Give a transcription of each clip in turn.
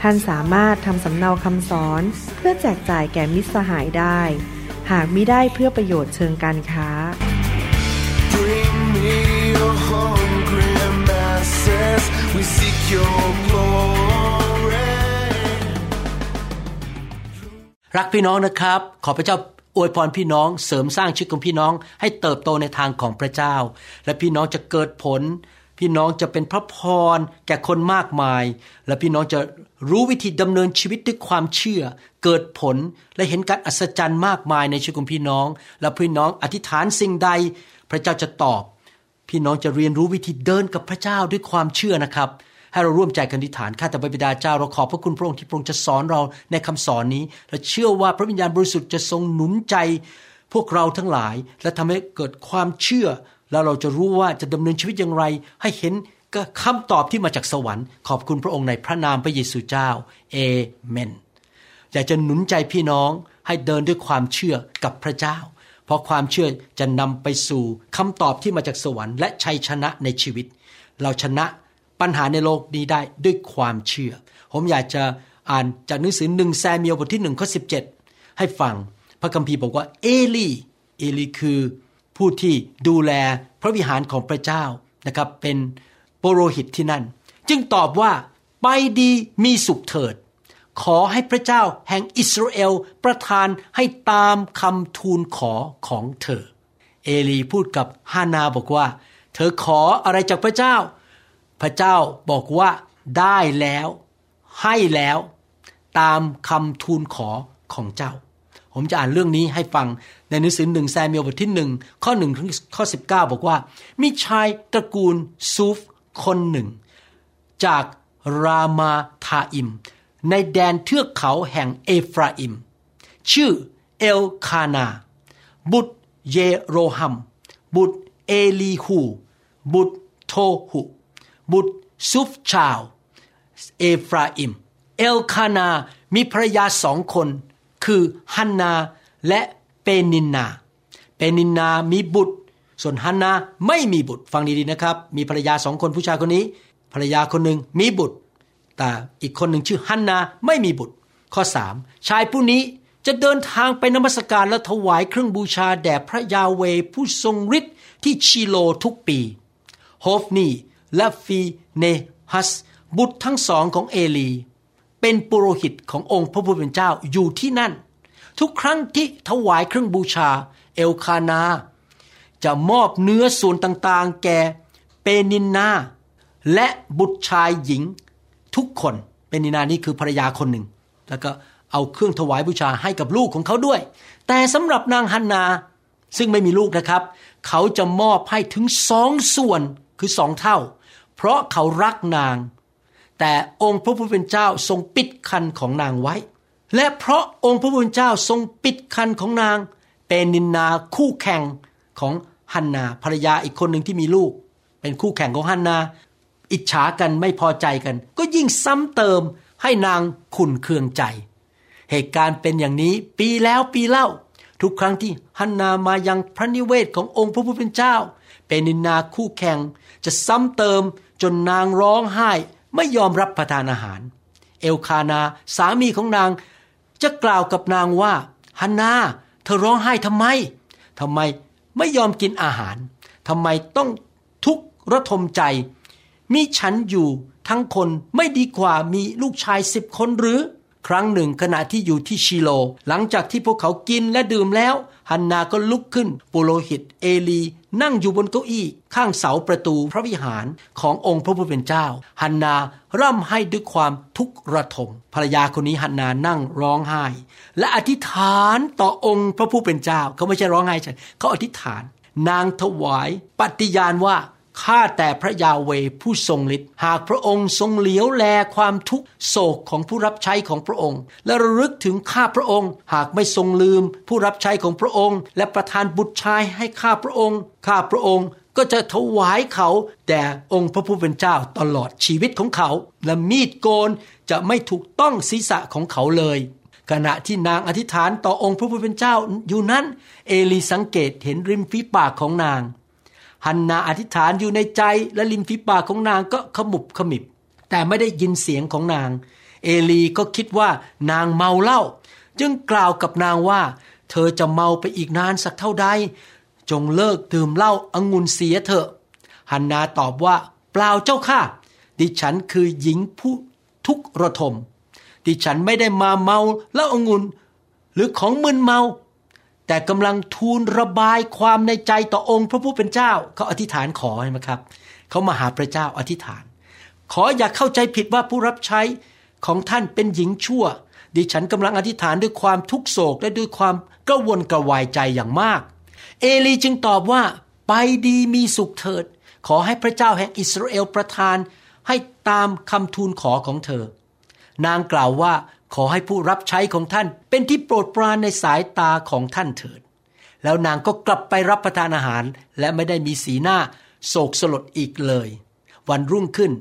ท่านสามารถทำสำเนาคำสอนเพื่อแจกจ่ายแก่มิตรสหายได้ หากมิได้เพื่อประโยชน์เชิงการค้า your รักพี่น้องนะครับ ขอพระเจ้าอวยพรพี่น้องเสริมสร้างชีวิตของพี่น้องให้เติบโตในทางของพระเจ้า และพี่น้องจะเกิดผล พี่น้องจะเป็นพระพรแก่คนมากมาย และพี่น้องจะรู้วิธีดำเนินชีวิตด้วยความเชื่อ เกิดผลและเห็นการอัศจรรย์มากมายในชีวิตของพี่น้อง และพี่น้องอธิษฐานสิ่งใด พระเจ้าจะตอบ พี่น้องจะเรียนรู้วิธีเดินกับพระเจ้าด้วยความเชื่อนะครับให้เราร่วมใจกันอธิษฐานข้าแต่พระบิดาเจ้าเราขอบพระคุณพระองค์ที่พระองค์จะสอนเราในคำสอนนี้และเชื่อว่าพระวิญญาณบริสุทธิ์จะทรงหนุนใจ พวกเราทั้งหลายและทำให้เกิดความเชื่อ แล้วเราจะรู้ว่าจะดำเนินชีวิตอย่างไร ให้เห็นก็คำตอบที่มาจากสวรรค์ ขอบคุณพระองค์ในพระนามพระเยซูเจ้าเอเมนอยากจะหนุนใจพี่น้องให้เดินด้วยความเชื่อกับพระเจ้า เพราะความเชื่อจะนำไปสู่คำตอบที่มาจากสวรรค์และชัยชนะในชีวิต เราชนะปัญหาในโลกนี้ได้ด้วยความเชื่อ ผมอยากจะอ่านจากหนังสือหนึ่งแซมเมียลบทที่หนึ่งข้อสิให้ฟังพระคัมภีร์บอกว่าเอลีเอลีคือ ผู้ที่ดูแลพระวิหารของพระเจ้านะครับเป็นโปโรหิตที่นั่น จึงตอบว่าไปดีมีสุขเถิด ขอให้พระเจ้าแห่งอิสราเอลประทานให้ตามคำทูลขอของเธอ เอลีพูดกับฮานาบอกว่า เธอขออะไรจากพระเจ้า พระเจ้าบอกว่าได้แล้ว ให้แล้ว ตามคำทูลขอของเจ้า ผมจะอ่านเรื่องนี้ให้ฟังในหนังสือหนึ่งซามูเอลบทที่หนึ่งข้อหนึ่งถึงข้อสิบเก้าบอกว่า มีชายตระกูลซูฟคนหนึ่ง จากรามาทาอิม ในแดนเทือกเขาแห่งเอฟราอิม ชื่อเอลคานา บุตรเยโรฮัม บุตรเอลีฮู บุตรโทหุบุตรซุฟชาว เอฟราอิม เอลคานามีภรรยาสองคน คือฮันนาและเปนินนา เปนินนามีบุตร ส่วนฮันนาไม่มีบุตร ฟังดีๆนะครับ มีภรรยาสองคนผู้ชายคนนี้ ภรรยาคนหนึ่งมีบุตร แต่อีกคนหนึ่งชื่อฮันนาไม่มีบุตร ข้อสามชายผู้นี้จะเดินทางไปนมัสการและถวายเครื่องบูชาแด่พระยาเวผู้ทรงฤทธิ์ที่ชิโลทุกปีโฮฟนีและฟีเนฮัสบุตรทั้งสองของเอลี เป็นปุโรหิตขององค์พระผู้เป็นเจ้าอยู่ที่นั่น ทุกครั้งที่ถวายเครื่องบูชา เอลคานา จะมอบเนื้อส่วนต่างๆ แก่เปนินนา และบุตรชายหญิง ทุกคนเปนินนานี่คือภรรยาคนหนึ่ง แล้วก็เอาเครื่องถวายบูชาให้กับลูกของเขาด้วย แต่สำหรับนางฮันนา ซึ่งไม่มีลูกนะครับ เขาจะมอบให้ถึงสองส่วนคือสองเท่า เพราะเขารักนาง แต่องค์พระผู้เป็นเจ้าทรงปิดคันของนางไว้ และเพราะองค์พระผู้เป็นเจ้าทรงปิดคันของนาง เป็นนินนาคู่แข่งของฮันนาภรรยาอีกคนหนึ่งที่มีลูก เป็นคู่แข่งของฮันนา อิจฉากันไม่พอใจกัน ก็ยิ่งซ้ำเติมให้นางขุนเคืองใจ เหตุการณ์เป็นอย่างนี้ปีแล้วปีเล่า ทุกครั้งที่ฮันนามายังพระนิเวศขององค์พระผู้เป็นเจ้า เป็นนินนาคู่แข่งจะซ้ำเติมจนนางร้องไห้ ไม่ยอมรับประทานอาหาร เอลคานาสามีของนาง จะกล่าวกับนางว่าฮันนาเธอร้องไห้ทำไมทำไมไม่ยอมกินอาหารทำไมต้องทุกข์ระทมใจ มีฉันอยู่ทั้งคนไม่ดีกว่ามีลูกชายสิบคนหรือ ครั้งหนึ่งขณะที่อยู่ที่ชิโล หลังจากที่พวกเขากินและดื่มแล้ว ฮันนาก็ลุกขึ้นปุโรหิต เอลี นั่งอยู่บนเก้าอี้ข้างเสาประตูพระวิหารขององค์พระผู้เป็นเจ้า ฮันนาร่ำให้ด้วยความทุกข์ระทมภรรยาคนนี้ฮันนานั่งร้องไห้ และอธิษฐานต่อองค์พระผู้เป็นเจ้าเขาไม่ใช่ร้องไห้ใช่เขาอธิษฐาน นางถวายปฏิญาณว่า ข้าแต่พระยาเวผู้ทรงฤทธิ์หากพระองค์ทรงเหลียวแลความทุกโศกของผู้รับใช้ของพระองค์ และระลึกถึงข้าพระองค์ หากไม่ทรงลืม ผู้รับใช้ของพระองค์ และประทานบุตรชายให้ข้าพระองค์ข้าพระองค์ก็จะถวายเขาแด่องค์พระผู้เป็นเจ้าตลอดชีวิตของเขา และมีดโกนจะไม่ถูกต้องศีรษะของเขาเลย ขณะที่นางอธิษฐานต่อองค์พระผู้เป็นเจ้าอยู่นั้น เอลีสังเกตเห็นริมฝีปากของนาง ฮันนาอธิษฐานอยู่ในใจและริมฝีปากของนางก็ขมุบขมิบ แต่ไม่ได้ยินเสียงของนาง เอลีก็คิดว่านางเมาเหล้าจึงกล่าวกับนางว่า เธอจะเมาไปอีกนานสักเท่าใด จงเลิกดื่มเหล้าองุ่นเสียเถอะฮันนาตอบว่า เปล่าเจ้าค่ะ ดิฉันคือหญิงผู้ทุกข์ระทม ดิฉันไม่ได้มาเมาเหล้าองุ่นหรือของมึนเมา แต่กำลังทูลระบายความในใจต่อองค์พระผู้เป็นเจ้าเขาอธิษฐานขอใช่ไหมครับเขามาหาพระเจ้าอธิษฐาน ขออย่าเข้าใจผิดว่าผู้รับใช้ของท่านเป็นหญิงชั่ว ดิฉันกำลังอธิษฐานด้วยความทุกโศกและด้วยความกระวนกระวายใจอย่างมาก เอลีจึงตอบว่าไปดีมีสุขเถิด ขอให้พระเจ้าแห่งอิสราเอลประทานให้ตามคำทูลขอของเธอ นางกล่าวว่า ขอให้ผู้รับใช้ของท่านเป็นที่โปรดปรานในสายตาของท่านเถิด แล้วนางก็กลับไปรับประทานอาหาร และไม่ได้มีสีหน้า โศกสลดอีกเลย วันรุ่งขึ้น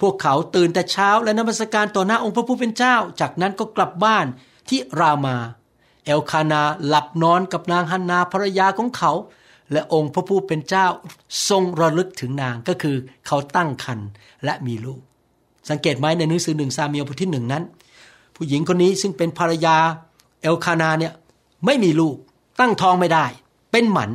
พวกเขาตื่นแต่เช้าและนมัสการต่อหน้าองค์พระผู้เป็นเจ้า จากนั้นก็กลับบ้านที่รามา เอลคานาหลับนอนกับนางฮันนาภรรยาของเขา และองค์พระผู้เป็นเจ้าทรงระลึกถึงนางก็คือเขาตั้งครรภ์และมีลูก สังเกตไหมในหนังสือหนึ่งซามีลบทที่หนึ่งนั้น ผู้หญิงคนนี้ซึ่งเป็นภรรยาเอลคานาเนี่ยไม่มีลูกตั้งท้องไม่ได้ เป็นหมัน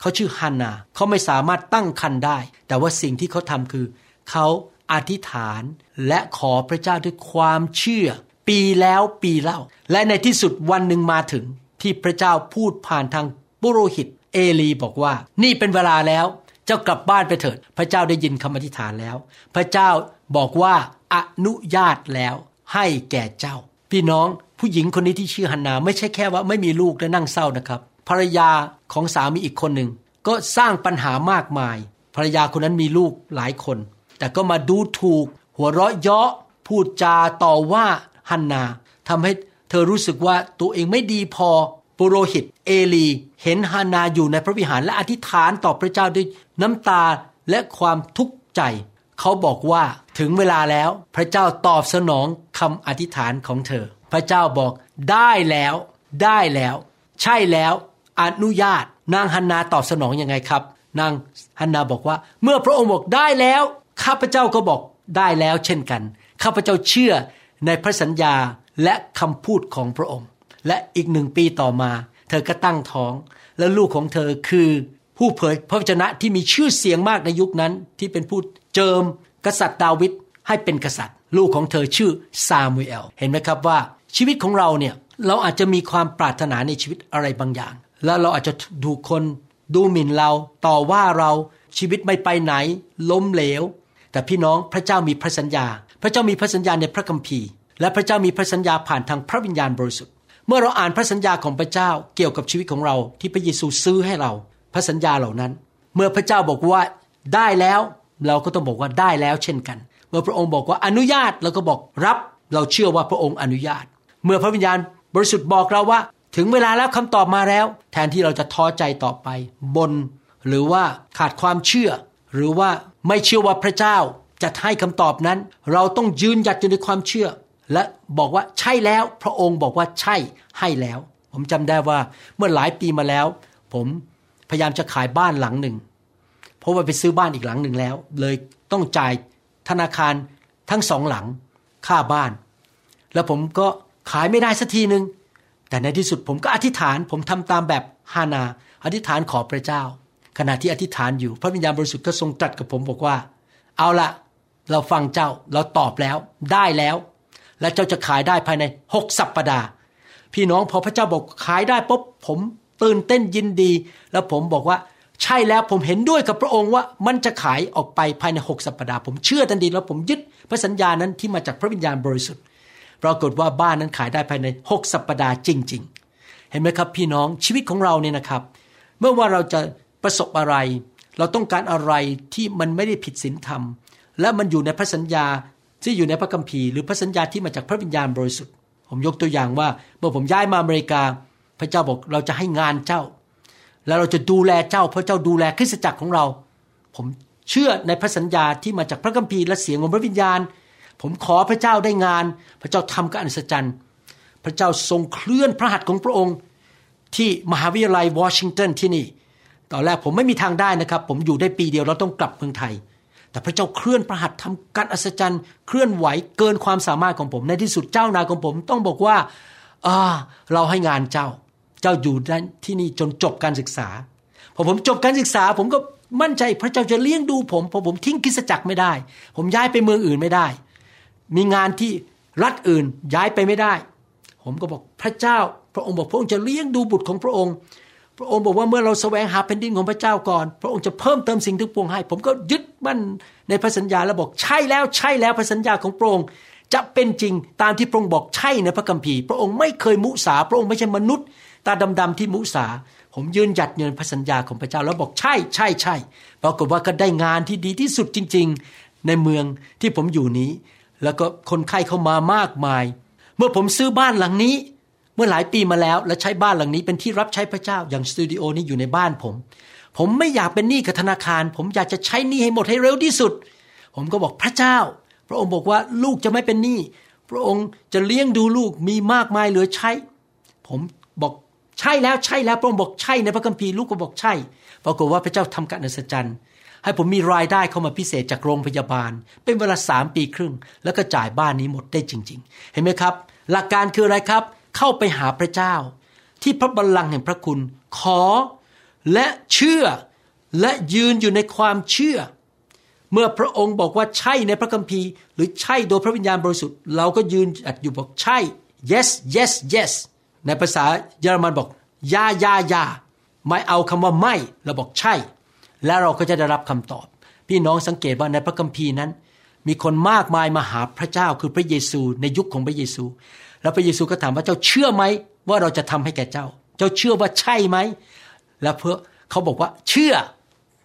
เขาชื่อฮันนาเขาไม่สามารถตั้งครรภ์ได้ แต่ว่าสิ่งที่เขาทำคือ เขาอธิษฐานและขอพระเจ้าด้วยความเชื่อ ปีแล้วปีเล่า และในที่สุดวันหนึ่งมาถึง ที่พระเจ้าพูดผ่านทางปุโรหิต เอลีบอกว่า นี่เป็นเวลาแล้ว เจ้ากลับบ้านไปเถิด พระเจ้าได้ยินคำอธิษฐานแล้ว พระเจ้าบอกว่าอนุญาตแล้วให้แก่เจ้า พี่น้องผู้หญิงคนนี้ที่ชื่อฮันนา ไม่ใช่แค่ว่าไม่มีลูกและนั่งเศร้านะครับภรรยาของสามีอีกคนหนึ่งก็สร้างปัญหามากมาย ภรรยาคนนั้นมีลูกหลายคน แต่ก็มาดูถูก หัวเราะเยาะพูดจาต่อว่าฮันนาทำให้เธอรู้สึกว่าตัวเองไม่ดีพอปุโรหิตเอลี เห็นฮานาอยู่ในพระวิหารและอธิษฐานต่อพระเจ้าด้วยน้ำตาและความทุกข์ใจ เขาบอกว่าถึงเวลาแล้วพระเจ้าตอบสนอง คำอธิษฐานของเธอ พระเจ้าบอกได้แล้ว ได้แล้ว ใช่แล้วอนุญาต นางฮันนาตอบสนองยังไงครับ นางฮันนาบอกว่า เมื่อพระองค์บอกได้แล้ว ข้าพเจ้าก็บอกได้แล้ว เช่นกัน ข้าพเจ้าเชื่อในพระสัญญาและคำพูดของพระองค์ และอีกหนึ่งปีต่อมา เธอก็ตั้งท้อง และลูกของเธอคือผู้เผยพระวจนะที่มีชื่อเสียงมากในยุคนั้นที่เป็นผู้เจิมกษัตริย์ดาวิดให้เป็นกษัตริย์ ลูกของเธอชื่อซามูเอลเห็นไหมครับว่าชีวิตของเราเนี่ยเราอาจจะมีความปรารถนาในชีวิตอะไรบางอย่าง แล้วเราอาจจะถูคนดูหมิ่นเราต่อว่าเราชีวิตไม่ไปไหน ล้มเหลว แต่พี่น้องพระเจ้ามีพระสัญญา พระเจ้ามีพระสัญญาในพระคัมภีร์ และพระเจ้ามีพระสัญญาผ่านทางพระวิญญาณบริสุทธิ์ เมื่อเราอ่านพระสัญญาของพระเจ้าเกี่ยวกับชีวิตของเราที่พระเยซูซื้อให้เรา พระสัญญาเหล่านั้น เมื่อพระเจ้าบอกว่าได้แล้ว เราก็ต้องบอกว่าได้แล้วเช่นกัน เมื่อพระองค์บอกว่าอนุญาตเราก็บอกรับ เราเชื่อว่าพระองค์อนุญาต เมื่อพระวิญญาณบริสุทธิ์บอกเราว่า ถึงเวลาแล้วคำตอบมาแล้ว แทนที่เราจะท้อใจต่อไปบน หรือว่าขาดความเชื่อ หรือว่าไม่เชื่อว่าพระเจ้าจะให้คำตอบนั้น เราต้องยืนหยัดอยู่ในความเชื่อ และบอกว่าใช่แล้ว พระองค์บอกว่าใช่ให้แล้ว ผมจำได้ว่าเมื่อหลายปีมาแล้ว ผมพยายามจะขายบ้านหลังหนึ่งเพราะว่าไปซื้อบ้านอีกหลังหนึ่งแล้ว เลยต้องจ่าย ธนาคารทั้งสองหลังค่าบ้าน แล้วผมก็ขายไม่ได้สักทีหนึ่งแต่ในที่สุดผมก็อธิษฐานผมทำตามแบบฮานา อธิษฐานขอพระเจ้า ขณะที่อธิษฐานอยู่ พระวิญญาณบริสุทธิ์ก็ทรงตรัสกับผมบอกว่า เอาละเราฟังเจ้าเราตอบแล้วได้แล้ว และเจ้าจะขายได้ภายในหกสัปปดาห์ พี่น้องพอพระเจ้าบอกขายได้ปุ๊บผมตื่นเต้นยินดี แล้วผมบอกว่า ใช่แล้วผมเห็นด้วยกับพระองค์ว่ามันจะขายออกไปภายในหกสัปปดาห์ผมเชื่อทันทีแล้วผมยึดพระสัญญานั้นที่มาจากพระวิญญาณบริสุทธิ์ปรากฏว่าบ้านนั้นขายได้ภายในหกสัปปดาห์จริง ๆ เห็นไหมครับพี่น้องชีวิตของเราเนี่ยนะครับ เมื่อว่าเราจะประสบอะไร เราต้องการอะไรที่มันไม่ได้ผิดศีลธรรม และมันอยู่ในพระสัญญาที่อยู่ในพระคัมภีร์หรือพระสัญญาที่มาจากพระวิญญาณบริสุทธิ์ ผมยกตัวอย่างว่าเมื่อผมย้ายมาอเมริกา พระเจ้าบอกเราจะให้งานเจ้า แล้วเราจะดูแลเจ้าเพราะเจ้าดูแลคริสตจักรของเรา ผมเชื่อในพระสัญญาที่มาจากพระคัมภีร์และเสียงของพระวิญญาณ ผมขอพระเจ้าได้งาน พระเจ้าทำการอัศจรรย์ พระเจ้าทรงเคลื่อนพระหัตถ์ของพระองค์ ที่มหาวิทยาลัยวอชิงตันที่นี่ ตอนแรกผมไม่มีทางได้นะครับ ผมอยู่ได้ปีเดียวเราต้องกลับเมืองไทย แต่พระเจ้าเคลื่อนพระหัตถ์ทำการอัศจรรย์เคลื่อนไหวเกินความสามารถของผม ในที่สุดเจ้านายของผมต้องบอกว่าอ่าเราให้งานเจ้า เจ้าอยู่ที่นี่จนจบการศึกษาพอผมจบการศึกษา ผมก็มั่นใจพระเจ้าจะเลี้ยงดูผมพอผมทิ้งคิสจักรไม่ได้ ผมย้ายไปเมืองอื่นไม่ได้ มีงานที่รัฐอื่นย้ายไปไม่ได้ ผมก็บอกพระเจ้า พระองค์บอกพระองค์จะเลี้ยงดูบุตรของพระองค์ พระองค์บอกว่าเมื่อเราแสวงหาแผ่นดินของพระเจ้าก่อน พระองค์จะเพิ่มเติมสิ่งทุกปวงให้ ผมก็ยึดมั่นในพระสัญญาแล้วบอกใช่แล้วใช่แล้วพระสัญญาของพระองค์ จะเป็นจริงตามที่พระองค์บอกใช่ในพระคัมภีร์ พระองค์ไม่เคยมุสา พระองค์ไม่ใช่มนุษย์ ตาดำๆที่มุสา ผมยืนหยัดเงินพระสัญญาของพระเจ้าแล้วบอกใช่ใช่ใช่ปรากฏว่าก็ได้งานที่ดีที่สุดจริง ๆ ในเมืองที่ผมอยู่นี้ แล้วก็คนไข้เข้ามามากมาย เมื่อผมซื้อบ้านหลังนี้ เมื่อหลายปีมาแล้ว และใช้บ้านหลังนี้เป็นที่รับใช้พระเจ้าอย่างสตูดิโอนี้อยู่ในบ้านผม ผมไม่อยากเป็นหนี้กับธนาคาร ผมอยากจะใช้หนี้ให้หมดให้เร็วที่สุด ผมก็บอกพระเจ้า พระองค์บอกว่าลูกจะไม่เป็นหนี้พระองค์จะเลี้ยงดูลูกมีมากมายเหลือใช้ ผมบอกใช่แล้วใช่แล้วพระองค์บอกใช่ในพระคัมภีร์ลูกก็บอกใช่ปรากฏว่าพระเจ้าทำการอัศจรรย์ให้ผมมีรายได้เข้ามาพิเศษจากโรงพยาบาล เป็นเวลาสามปีครึ่ง แล้วก็จ่ายบ้านนี้หมดได้จริง ๆ เห็นไหมครับ หลักการคืออะไรครับ เข้าไปหาพระเจ้า ที่พระบัลลังก์แห่งพระคุณ ขอและเชื่อและยืนอยู่ในความเชื่อ เมื่อพระองค์บอกว่าใช่ในพระคัมภีร์ หรือใช่โดยพระวิญญาณบริสุทธิ์เราก็ยืนอัดอยู่บอกใช่ yes yes yes ในภาษาเยอรมันบอกยายายาไม่เอาคำว่าไม่เราบอกใช่ แล้วเราก็จะได้รับคำตอบ พี่น้องสังเกตว่าในพระคัมภีร์นั้น มีคนมากมายมาหาพระเจ้าคือพระเยซูในยุคของพระเยซู แล้วพระเยซูก็ถามว่าเจ้าเชื่อไหมว่าเราจะทำให้แก่เจ้า เจ้าเชื่อว่าใช่ไหม แล้วเพื่อเขาบอกว่าเชื่อ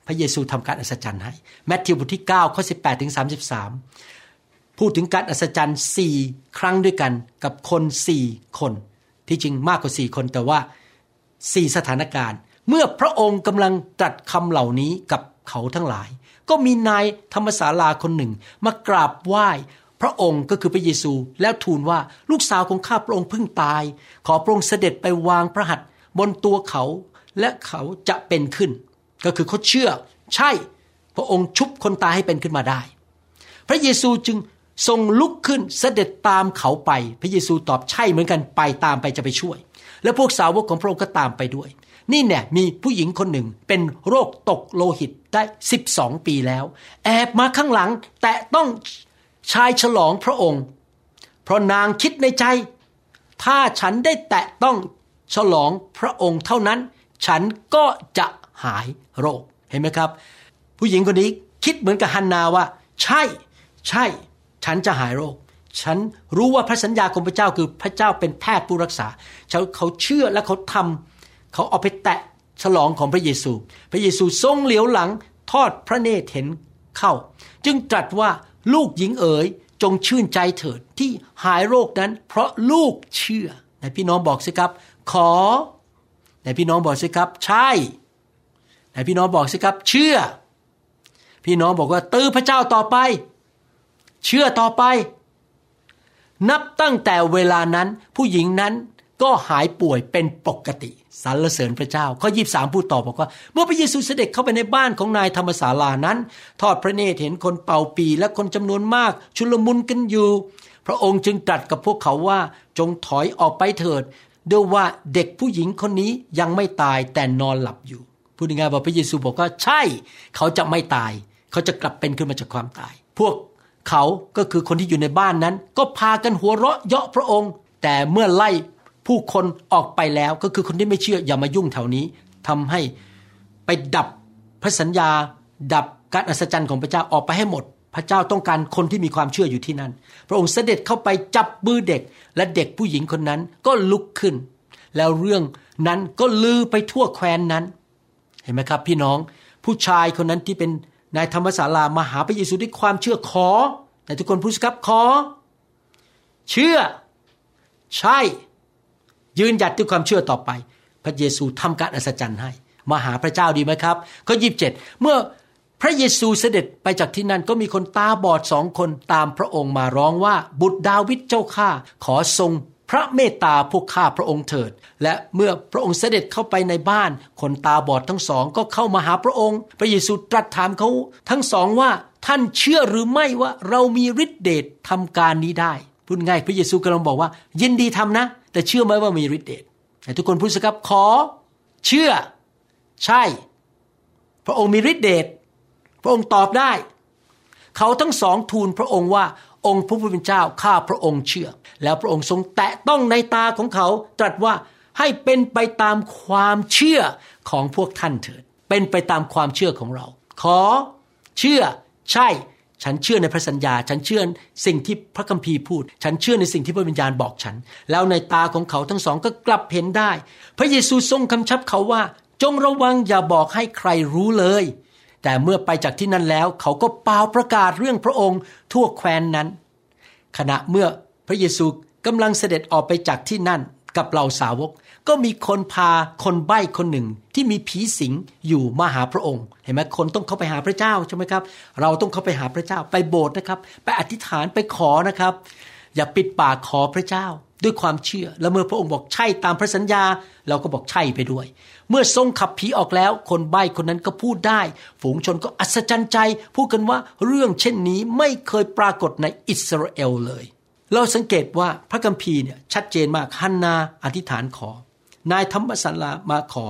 พระเยซูทำการอัศจรรย์ให้แมทธิวบทที่9ข้อ18ถึง33 พูดถึงการอัศจรรย์สี่ครั้งด้วยกันกับคนสี่คน ที่จริงมากกว่าสี่คนแต่ว่าสี่สถานการณ์ เมื่อพระองค์กำลังตรัสคำเหล่านี้กับเขาทั้งหลาย ก็มีนายธรรมศาลาคนหนึ่ง มากราบไหว้พระองค์ก็คือพระเยซู แล้วทูลว่าลูกสาวของข้าพระองค์เพิ่งตาย ขอพระองค์เสด็จไปวางพระหัตถ์บนตัวเขาและเขาจะเป็นขึ้น ก็คือเขาเชื่อใช่พระองค์ชุบคนตายให้เป็นขึ้นมาได้ พระเยซูจึงทรงลุกขึ้นเสด็จตามเขาไป พระเยซูตอบใช่เหมือนกันไปตามไปจะไปช่วย และพวกสาวกของพระองค์ก็ตามไปด้วย นี่เนี่ยมีผู้หญิงคนหนึ่งเป็นโรคตกโลหิตได้ 12 ปีแล้ว แอบมาข้างหลังแต่ต้องชายฉลองพระองค์ เพราะนางคิดในใจ ถ้าฉันได้แตะต้องฉลองพระองค์เท่านั้น ฉันก็จะ หายโรค เห็นไหมครับ ผู้หญิงคนนี้คิดเหมือนกับฮันนาว่า ใช่ ใช่ ฉันจะหายโรค ฉันรู้ว่าพระสัญญาของพระเจ้าคือพระเจ้าเป็นแพทย์ผู้รักษาเขาเชื่อและเขาทำเขาเอาไปแตะฉลองของพระเยซู พระเยซูทรงเหลียวหลังทอดพระเนตรเห็นเข้า จึงตรัสว่าลูกหญิงเอ๋ยจงชื่นใจเถิดที่หายโรคนั้น เพราะลูกเชื่อไหนพี่น้องบอกสิครับ ขอไหนพี่น้องบอกสิครับ ใช่ ไหนพี่น้องบอกสิครับ เชื่อ พี่น้องบอกว่าตื้อพระเจ้าต่อไป เชื่อต่อไป นับตั้งแต่เวลานั้นผู้หญิงนั้นก็หายป่วยเป็นปกติสรรเสริญพระเจ้าข้อยีบสามพูดต่อบอกว่า เมื่อพระเยซูเสด็จเข้าไปในบ้านของนายธรรมศาลานั้น ทอดพระเนตรเห็นคนเป่าปีและคนจำนวนมาก ชุลมุนกันอยู่ พระองค์จึงตรัสกับพวกเขาว่าจงถอยออกไปเถิดด้วยว่าเด็กผู้หญิงคนนี้ยังไม่ตายแต่นอนหลับอยู่ พูดง่ายๆว่าพระเยซูบอกว่าใช่ เขาจะไม่ตาย เขาจะกลับเป็นขึ้นมาจากความตาย พวกเขาก็คือคนที่อยู่ในบ้านนั้น ก็พากันหัวเราะเยาะพระองค์ แต่เมื่อไล่ผู้คนออกไปแล้วก็คือคนที่ไม่เชื่ออย่ามายุ่งแถวนี้ทำให้ไปดับพระสัญญา ดับการอัศจรรย์ของพระเจ้าออกไปให้หมด พระเจ้าต้องการคนที่มีความเชื่ออยู่ที่นั่น พระองค์เสด็จเข้าไปจับมือเด็ก และเด็กผู้หญิงคนนั้นก็ลุกขึ้น แล้วเรื่องนั้นก็ลือไปทั่วแคว้นนั้น เห็นไหมครับ พี่น้องผู้ชายคนนั้นที่เป็นนายธรรมศาลามาหาพระเยซูด้วยความเชื่อขอ แต่ทุกคนพูดสครับขอ เชื่อ ใช่ ยืนหยัดด้วยความเชื่อต่อไป พระเยซูทำการอัศจรรย์ให้ มาหาพระเจ้าดีไหมครับข้อยีิบเจ็ดเมื่อพระเยซูเสด็จไปจากที่นั่นก็มีคนตาบอดสองคนตามพระองค์มาร้องว่าบุตรดาวิดเจ้าข้าขอทรง ระเมตตาพวกข้าพระองค์เถิด และเมื่อพระองค์เสด็จเข้าไปในบ้าน คนตาบอดทั้งสองก็เข้ามาหาพระองค์ พระเยซูตรัสถามเขาทั้งสองว่าท่านเชื่อหรือไม่ว่าเรามีฤทธิเดชทำการนี้ได้พูดง่ายพระเยซูกำลังบอกว่า ยินดีทำนะ แต่เชื่อไหมว่ามีฤทธิเดชทุกคนพูดสิครับขอ เชื่อ ใช่ พระองค์มีฤทธิเดชพระองค์ตอบได้ เขาทั้งสองทูลพระองค์ว่า องค์พระผู้เป็นเจ้าข้าพระองค์เชื่อ แล้วพระองค์ทรงแตะต้องในตาของเขาตรัสว่าให้เป็นไปตามความเชื่อของพวกท่านเถิด เป็นไปตามความเชื่อของเรา ขอเชื่อใช่ ฉันเชื่อในพระสัญญา ฉันเชื่อสิ่งที่พระคัมภีร์พูด ฉันเชื่อในสิ่งที่พระวิญญาณบอกฉัน แล้วในตาของเขาทั้งสองก็กลับเห็นได้ พระเยซูทรงคำชับเขาว่า จงระวังอย่าบอกให้ใครรู้เลย แต่เมื่อไปจากที่นั่นแล้วเขาก็เป่าประกาศเรื่องพระองค์ทั่วแคว้นนั้น ขณะเมื่อพระเยซูกำลังเสด็จออกไปจากที่นั่นกับเหล่าสาวก ก็มีคนพาคนใบ้คนหนึ่งที่มีผีสิงอยู่มาหาพระองค์ เห็นไหมคนต้องเข้าไปหาพระเจ้าใช่ไหมครับ เราต้องเข้าไปหาพระเจ้าไปโบสถ์นะครับ ไปอธิษฐานไปขอนะครับ อย่าปิดปากขอพระเจ้า ด้วยความเชื่อ แล้วเมื่อพระองค์บอกใช่ตามพระสัญญา เราก็บอกใช่ไปด้วย เมื่อทรงขับผีออกแล้ว คนใบ้คนนั้นก็พูดได้ ฝูงชนก็อัศจรรย์ใจ พูดกันว่าเรื่องเช่นนี้ไม่เคยปรากฏในอิสราเอลเลย เราสังเกตว่าพระคัมภีร์เนี่ยชัดเจนมากฮันนาอธิษฐานขอ นายธรรมสันลามาขอ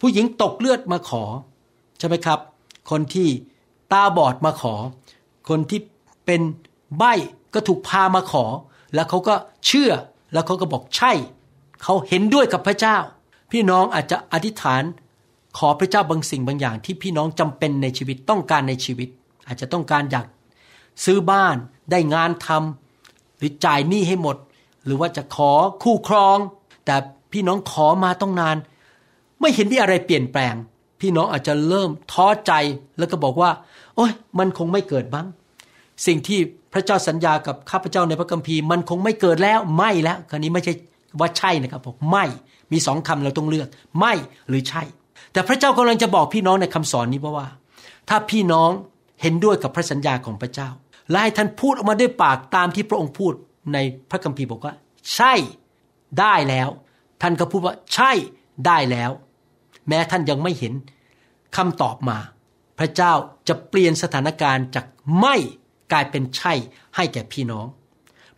ผู้หญิงตกเลือดมาขอใช่ไหมครับ คนที่ตาบอดมาขอ คนที่เป็นใบ้ก็ถูกพามาขอ แล้วเขาก็เชื่อแล้วเขาก็บอกใช่ เขาเห็นด้วยกับพระเจ้า พี่น้องอาจจะอธิษฐาน ขอพระเจ้าบางสิ่งบางอย่าง ที่พี่น้องจำเป็นในชีวิตต้องการในชีวิต อาจจะต้องการอยากซื้อบ้าน ได้งานทำหรือจ่ายหนี้ให้หมด หรือว่าจะขอคู่ครอง แต่พี่น้องขอมาต้องนาน ไม่เห็นมีอะไรเปลี่ยนแปลง พี่น้องอาจจะเริ่มท้อใจแล้วก็บอกว่า โอ้ยมันคงไม่เกิดบ้าง สิ่งที่พระเจ้าสัญญากับข้าพเจ้าในพระคัมภีร์มันคงไม่เกิดแล้วไม่แล้วคราวนี้ไม่ใช่ว่าใช่นะครับบอกไม่มีสองคำเราต้องเลือกไม่หรือใช่ แต่พระเจ้ากำลังจะบอกพี่น้องในคำสอนนี้เพราะว่า ถ้าพี่น้องเห็นด้วยกับพระสัญญาของพระเจ้า และให้ท่านพูดออกมาด้วยปากตามที่พระองค์พูดในพระคัมภีร์บอกว่า ใช่ได้แล้ว ท่านก็พูดว่าใช่ได้แล้ว แม้ท่านยังไม่เห็นคำตอบมา พระเจ้าจะเปลี่ยนสถานการณ์จากไม่ กลายเป็นใช่ให้แก่พี่น้อง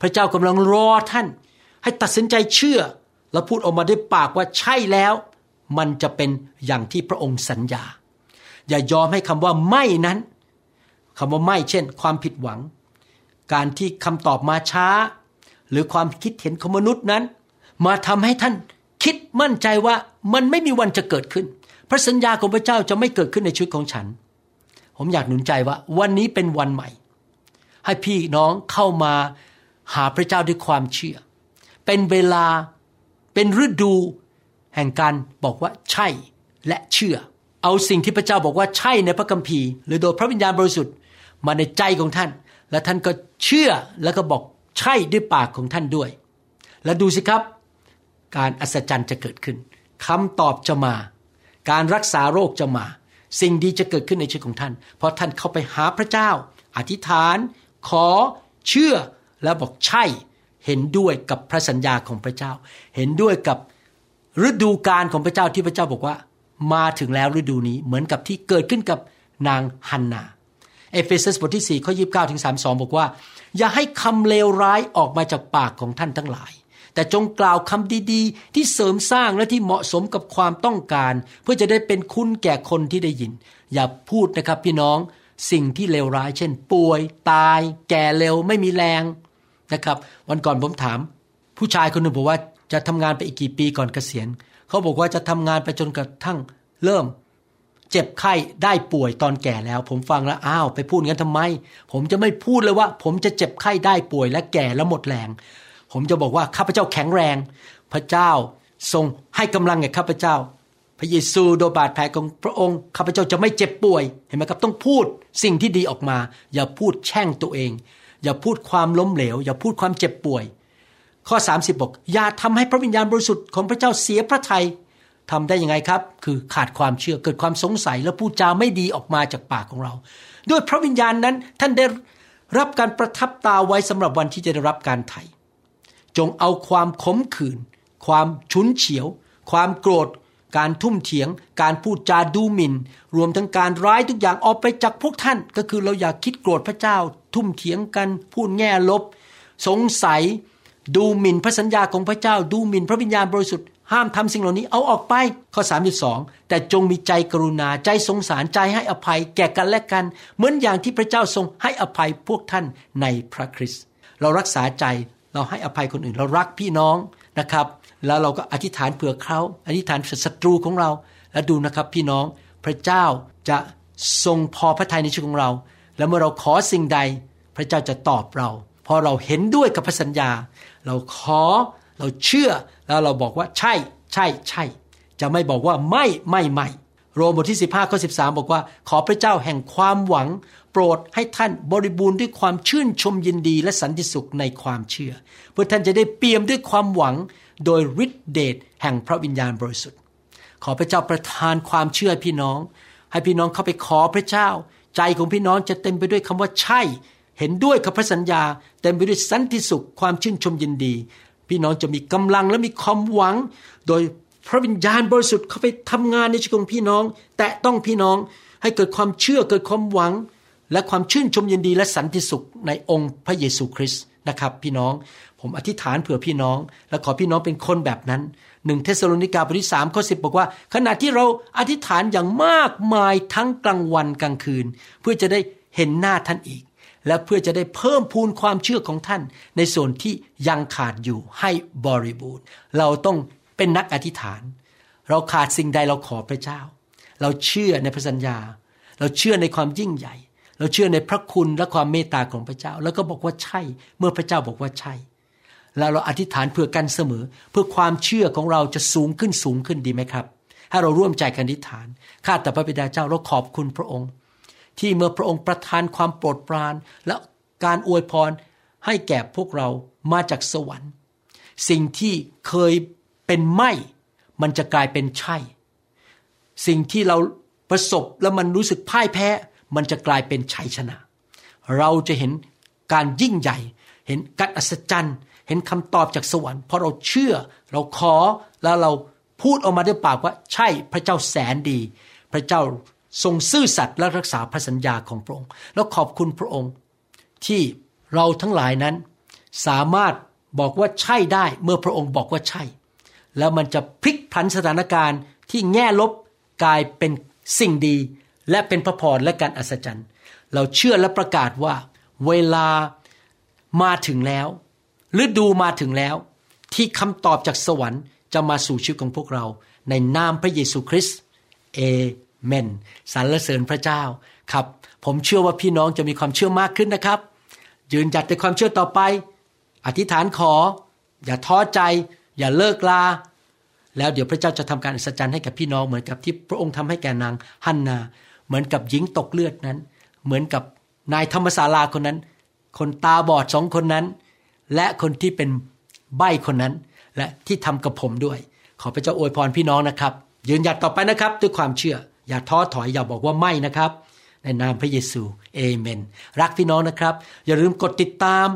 พระเจ้ากำลังรอท่าน ให้ตัดสินใจเชื่อ และพูดออกมาด้วยปากว่าใช่แล้ว มันจะเป็นอย่างที่พระองค์สัญญา อย่ายอมให้คำว่าไม่นั้นคำว่าไม่เช่น ความผิดหวัง การที่คำตอบมาช้า หรือความคิดเห็นของมนุษย์นั้น มาทำให้ท่านคิดมั่นใจว่ามันไม่มีวันจะเกิดขึ้น พระสัญญาของพระเจ้าจะไม่เกิดขึ้นในชีวิตของฉัน ผมอยากหนุนใจว่าวันนี้เป็นวันใหม่ ให้พี่น้องเข้ามาหาพระเจ้าด้วยความเชื่อ เป็นเวลาเป็นฤดูแห่งการบอกว่าใช่และเชื่อ เอาสิ่งที่พระเจ้าบอกว่าใช่ในพระคัมภีร์ หรือโดยพระวิญญาณบริสุทธิ์มาในใจของท่าน และท่านก็เชื่อแล้วก็บอกใช่ด้วยปากของท่านด้วย และดูสิครับ การอัศจรรย์จะเกิดขึ้นคำตอบจะมา การรักษาโรคจะมา สิ่งดีจะเกิดขึ้นในชีวิตของท่าน เพราะท่านเข้าไปหาพระเจ้า อธิษฐาน ขอเชื่อแล้วบอกใช่เห็นด้วยกับพระสัญญาของพระเจ้า เห็นด้วยกับฤดูการของพระเจ้าที่พระเจ้าบอกว่า มาถึงแล้วฤดูนี้เหมือนกับที่เกิดขึ้นกับนางฮันนาเอเฟซัสบทที่4ข้อ29ถึง32 บอกว่า อย่าให้คำเลวร้ายออกมาจากปากของท่านทั้งหลาย แต่จงกล่าวคำดีๆ ที่เสริมสร้างและที่เหมาะสมกับความต้องการ เพื่อจะได้เป็นคุณแก่คนที่ได้ยิน อย่าพูดนะครับพี่น้อง สิ่งที่เลวร้ายเช่น ป่วยตาย แก่เร็วไม่มีแรงนะครับ วันก่อนผมถาม ผู้ชายคนหนึ่งบอกว่าจะทำงานไปอีกกี่ปีก่อนเกษียณเขาบอกว่าจะทำงานไปจนกระทั่งเริ่ม เจ็บไข้ได้ป่วยตอนแก่แล้ว ผมฟังแล้วอ้าวไปพูดงั้นทำไม ผมจะไม่พูดเลยว่า ผมจะเจ็บไข้ได้ป่วยและแก่แล้วหมดแรง ผมจะบอกว่าข้าพเจ้าแข็งแรง พระเจ้าทรงให้กำลังแก่ข้าพเจ้า พระเยซูโดยบาดแผลของพระองค์ข้าพเจ้าจะไม่เจ็บป่วยเห็นไหมครับ ต้องพูดสิ่งที่ดีออกมา อย่าพูดแช่งตัวเอง อย่าพูดความล้มเหลว อย่าพูดความเจ็บป่วย ข้อ 30บอกอย่าทำให้พระวิญญาณบริสุทธิ์ของพระเจ้าเสียพระทัยทำได้ยังไงครับ คือขาดความเชื่อเกิดความสงสัยและพูดจาไม่ดีออกมาจากปากของเรา ด้วยพระวิญญาณนั้นท่านได้รับการประทับตาไว้สำหรับวันที่จะได้รับการไถ่จงเอาความขมขื่นความฉุนเฉียว ความโกรธ การทุ่มเถียง การพูดจาดูหมิน่น รวมทั้งการร้ายทุกอย่างออกไปจากพวกท่าน ก็คือเราอยากคิดโกรธพระเจ้า ทุ่มเถียงกัน พูดแง่ลบ สงสัย ดูหมิ่นพระสัญญาของพระเจ้า ดูหมิ่นพระวิญญาณบริสุทธิ์ ห้ามทำสิ่งเหล่านี้เอาออกไป ข้อ 32 แต่จงมีใจกรุณา ใจสงสาร ใจให้อภัย แก่กันและกัน เหมือนอย่างที่พระเจ้าทรงให้อภัยพวกท่านในพระคริสต์ เรารักษาใจ เราให้อภัยคนอื่น เรารักพี่น้องนะครับ แล้วเราก็อธิษฐานเผื่อเขาอธิษฐานศัตรูของเรา แล้วดูนะครับพี่น้องพระเจ้าจะทรงพอพระทัยในชีวิตของเรา แล้วเมื่อเราขอสิ่งใด พระเจ้าจะตอบเรา พอเราเห็นด้วยกับพระสัญญา เราขอเราเชื่อแล้วเราบอกว่าใช่ ใช่ ใช่ จะไม่บอกว่าไม่ไม่ไม่โรมบทที่ 15ข้อ13 บอกว่า ขอพระเจ้าแห่งความหวัง โปรดให้ท่านบริบูรณ์ด้วยความชื่นชมยินดีและสันติสุขในความเชื่อ เพื่อท่านจะได้เปี่ยมด้วยความหวังโดยฤทธิเดชแห่งพระวิญญาณบริสุทธิ์ ขอพระเจ้าประทานความเชื่อพี่น้อง ให้พี่น้องเข้าไปขอพระเจ้า ใจของพี่น้องจะเต็มไปด้วยคำว่าใช่ เห็นด้วยกับพระสัญญา เต็มไปด้วยสันติสุขความชื่นชมยินดี พี่น้องจะมีกำลังและมีความหวัง โดยพระวิญญาณบริสุทธิ์เข้าไปทำงานในชีวิตของพี่น้อง แตะต้องพี่น้องให้เกิดความเชื่อเกิดความหวัง และความชื่นชมยินดีและสันติสุขในองค์พระเยซูคริสต์นะครับพี่น้องผมอธิษฐานเผื่อพี่น้อง และขอพี่น้องเป็นคนแบบนั้นหนึ่งเธสะโลนิกาบทที่สามข้อสิบอกว่า ขณะที่เราอธิษฐานอย่างมากมายทั้งกลางวันกลางคืน เพื่อจะได้เห็นหน้าท่านอีก และเพื่อจะได้เพิ่มพูนความเชื่อของท่าน ในส่วนที่ยังขาดอยู่ให้บริบูรณ์ เราต้องเป็นนักอธิษฐาน เราขาดสิ่งใดเราขอพระเจ้า เราเชื่อในพระสัญญา เราเชื่อในความยิ่งใหญ่ เราเชื่อในพระคุณและความเมตตาของพระเจ้า แล้วก็บอกว่าใช่ เมื่อพระเจ้าบอกว่าใช่ แล้วเราอธิษฐานเพื่อกันเสมอ เพื่อความเชื่อของเราจะสูงขึ้นสูงขึ้นดีไหมครับถ้าเราร่วมใจกันอธิษฐานข้าแต่พระบิดาเจ้าเราขอบคุณพระองค์ ที่เมื่อพระองค์ประทานความโปรดปราน และการอวยพรให้แก่พวกเรามาจากสวรรค์ สิ่งที่เคยเป็นไม่ มันจะกลายเป็นใช่ สิ่งที่เราประสบแล้วมันรู้สึกพ่ายแพ้ มันจะกลายเป็นชัยชนะ เราจะเห็นการยิ่งใหญ่ เห็นการอัศจรรย์ เห็นคำตอบจากสวรรค์เพราะเราเชื่อ เราขอแล้วเราพูดออกมาด้วยปากว่าใช่พระเจ้าแสนดี พระเจ้าทรงซื่อสัตย์และรักษาพระสัญญาของพระองค์ แล้วขอบคุณพระองค์ ที่เราทั้งหลายนั้น สามารถบอกว่าใช่ได้เมื่อพระองค์บอกว่าใช่ แล้วมันจะพลิกผันสถานการณ์ที่แง่ลบกลายเป็นสิ่งดี และเป็นพระพรและการอัศจรรย์ เราเชื่อและประกาศว่า เวลามาถึงแล้วฤดูมาถึงแล้ว ที่คำตอบจากสวรรค์จะมาสู่ชีวิตของพวกเรา ในนามพระเยซูคริสต์เอเมนสรรเสริญพระเจ้าครับ ผมเชื่อว่าพี่น้องจะมีความเชื่อมากขึ้นนะครับ ยืนจัดในความเชื่อต่อไป อธิษฐานขอ อย่าท้อใจ อย่าเลิกลา แล้วเดี๋ยวพระเจ้าจะทำการอัศจรรย์ให้กับพี่น้องเหมือนกับที่พระองค์ทำให้แก่นางฮันนา เหมือนกับหญิงตกเลือดนั้น เหมือนกับนายธรรมศาลาคนนั้น คนตาบอดสองคนนั้น และคนที่เป็นใบ้คนนั้น และที่ทำกับผมด้วย ขอพระเจ้าอวยพรพี่น้องนะครับ ยืนหยัดต่อไปนะครับด้วยความเชื่อ อย่าท้อถอยอย่าบอกว่าไม่นะครับ ในนามพระเยซูเอเมน รักพี่น้องนะครับ อย่าลืมกดติดตาม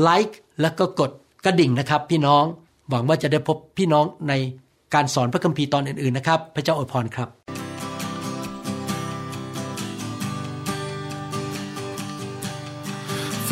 ไลค์แล้วก็กดกระดิ่งนะครับ พี่น้องหวังว่าจะได้พบพี่น้องในการสอนพระคัมภีร์ตอนอื่นๆนะครับ พระเจ้าอวยพรครับ